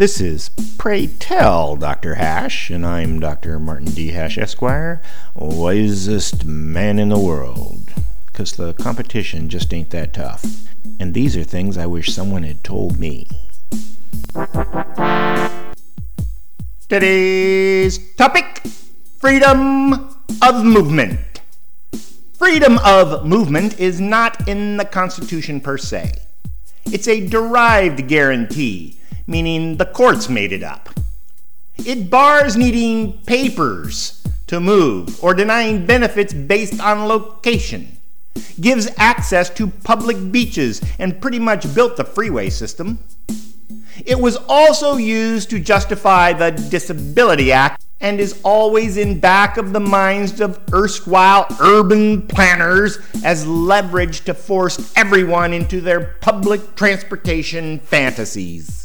This is Pray Tell Dr. Hash, and I'm Dr. Martin D. Hash, Esquire, wisest man in the world. Because the competition just ain't that tough. And these are things I wish someone had told me. Today's topic freedom of movement. Freedom of movement is not in the Constitution per se. It's a derived guarantee, meaning the courts made it up. It bars needing papers to move or denying benefits based on location, gives access to public beaches, and pretty much built the freeway system. It was also used to justify the Disability Act and is always in back of the minds of erstwhile urban planners as leverage to force everyone into their public transportation fantasies.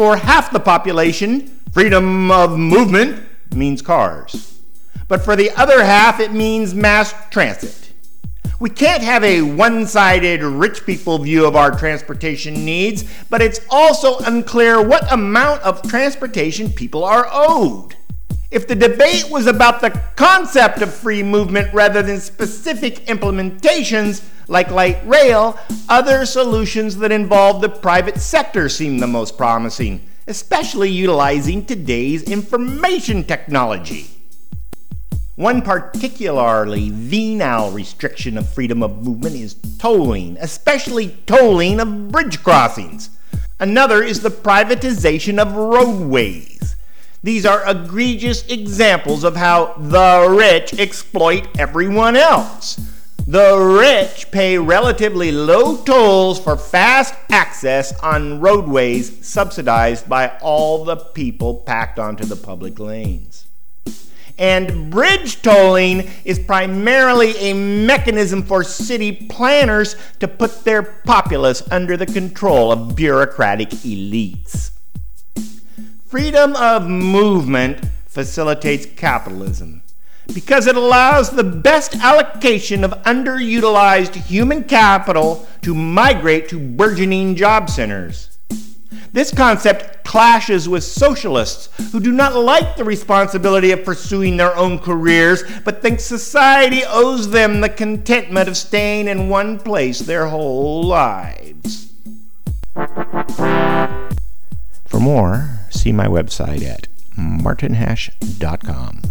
For half the population, freedom of movement means cars. But for the other half, it means mass transit. We can't have a one sided rich people view of our transportation needs, but it's also unclear what amount of transportation people are owed. If the debate was about the concept of free movement rather than specific implementations, like light rail, other solutions that involve the private sector seem the most promising, especially utilizing today's information technology. One particularly venal restriction of freedom of movement is tolling, especially tolling of bridge crossings. Another is the privatization of roadways. These are egregious examples of how the rich exploit everyone else. The rich pay relatively low tolls for fast access on roadways subsidized by all the people packed onto the public lanes. And bridge tolling is primarily a mechanism for city planners to put their populace under the control of bureaucratic elites. Freedom of movement facilitates capitalism because it allows the best allocation of underutilized human capital to migrate to burgeoning job centers. This concept clashes with socialists who do not like the responsibility of pursuing their own careers, but think society owes them the contentment of staying in one place their whole lives. For more, see my website at martinhash.com.